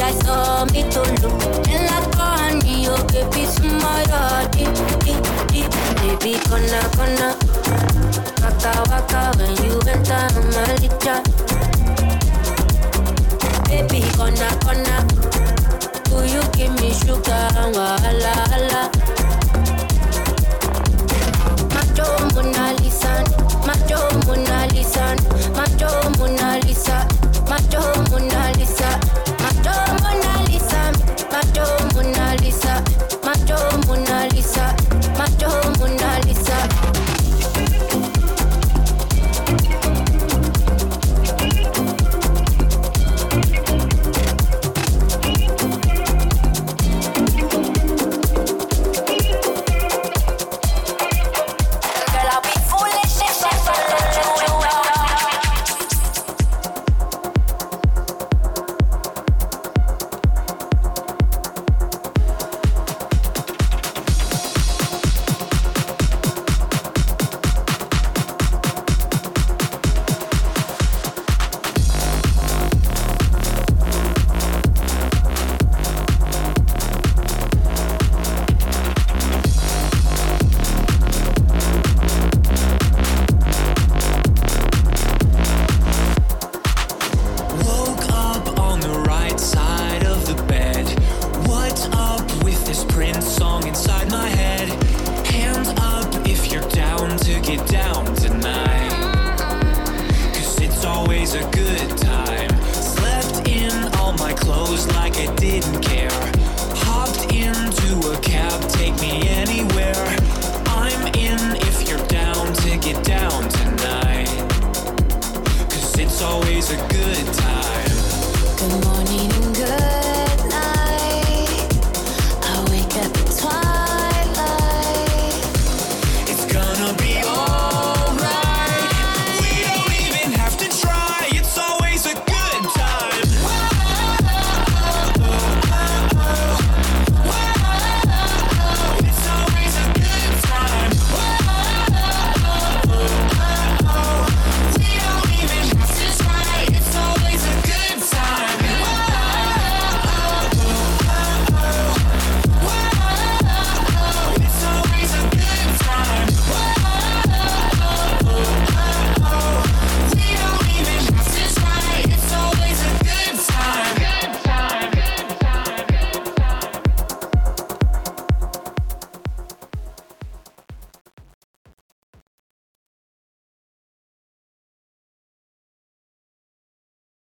I saw me to look. And oh, like on me, oh baby, tomorrow. Baby, gonna, gonna. Waka, waka, when you enter my licha. Baby, gonna, gonna. Do you give me sugar and wahala, hala? Macho Mona Lisa, Macho Mona Lisa.